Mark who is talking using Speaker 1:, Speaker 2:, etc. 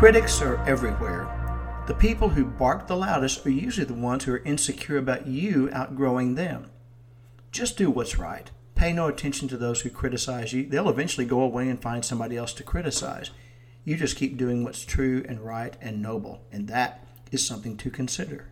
Speaker 1: Critics are everywhere. The people who bark the loudest are usually the ones who are insecure about you outgrowing them. Just do what's right. Pay no attention to those who criticize you. They'll eventually go away and find somebody else to criticize. You just keep doing what's true and right and noble, and that is something to consider.